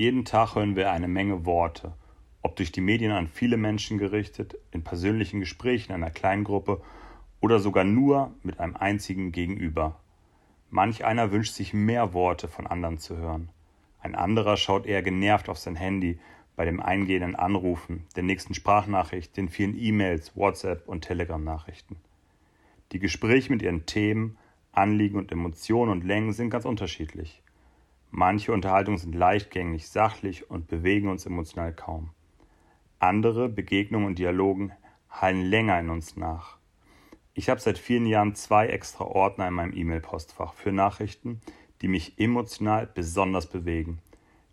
Jeden Tag hören wir eine Menge Worte, ob durch die Medien an viele Menschen gerichtet, in persönlichen Gesprächen einer kleinen Gruppe oder sogar nur mit einem einzigen Gegenüber. Manch einer wünscht sich mehr Worte von anderen zu hören. Ein anderer schaut eher genervt auf sein Handy bei dem eingehenden Anrufen, der nächsten Sprachnachricht, den vielen E-Mails, WhatsApp und Telegram-Nachrichten. Die Gespräche mit ihren Themen, Anliegen und Emotionen und Längen sind ganz unterschiedlich. Manche Unterhaltungen sind leichtgängig, sachlich und bewegen uns emotional kaum. Andere Begegnungen und Dialogen hallen länger in uns nach. Ich habe seit vielen Jahren zwei extra Ordner in meinem E-Mail-Postfach für Nachrichten, die mich emotional besonders bewegen.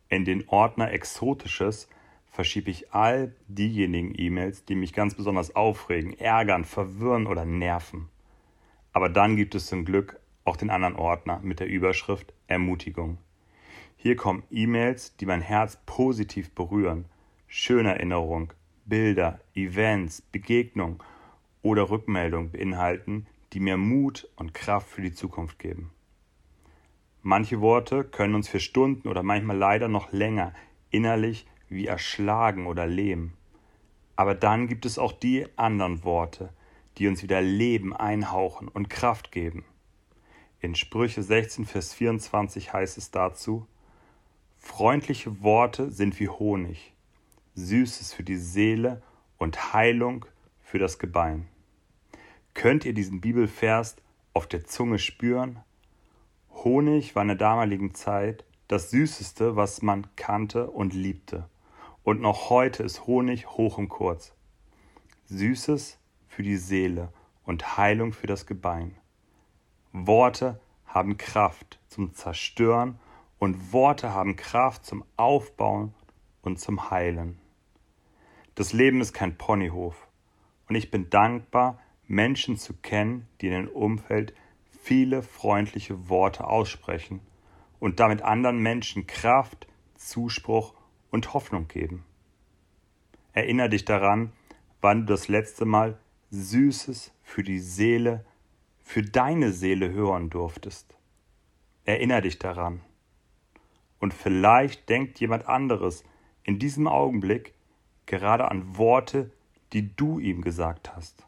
In den Ordner Exotisches verschiebe ich all diejenigen E-Mails, die mich ganz besonders aufregen, ärgern, verwirren oder nerven. Aber dann gibt es zum Glück auch den anderen Ordner mit der Überschrift Ermutigung. Hier kommen E-Mails, die mein Herz positiv berühren, schöne Erinnerung, Bilder, Events, Begegnungen oder Rückmeldungen beinhalten, die mir Mut und Kraft für die Zukunft geben. Manche Worte können uns für Stunden oder manchmal leider noch länger innerlich wie erschlagen oder lähmen. Aber dann gibt es auch die anderen Worte, die uns wieder Leben einhauchen und Kraft geben. In Sprüche 16, Vers 24 heißt es dazu, Freundliche Worte sind wie Honig, Süßes für die Seele und Heilung für das Gebein. Könnt ihr diesen Bibelvers auf der Zunge spüren? Honig war in der damaligen Zeit das Süßeste, was man kannte und liebte. Und noch heute ist Honig hoch und kurz. Süßes für die Seele und Heilung für das Gebein. Worte haben Kraft zum Zerstören und Worte haben Kraft zum Aufbauen und zum Heilen. Das Leben ist kein Ponyhof und ich bin dankbar, Menschen zu kennen, die in dem Umfeld viele freundliche Worte aussprechen und damit anderen Menschen Kraft, Zuspruch und Hoffnung geben. Erinner dich daran, wann du das letzte Mal Süßes für die Seele, für deine Seele hören durftest. Erinner dich daran. Und vielleicht denkt jemand anderes in diesem Augenblick gerade an Worte, die du ihm gesagt hast.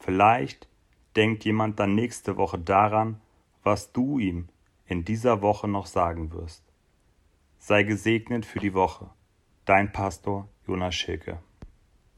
Vielleicht denkt jemand dann nächste Woche daran, was du ihm in dieser Woche noch sagen wirst. Sei gesegnet für die Woche. Dein Pastor Jonas Schilke.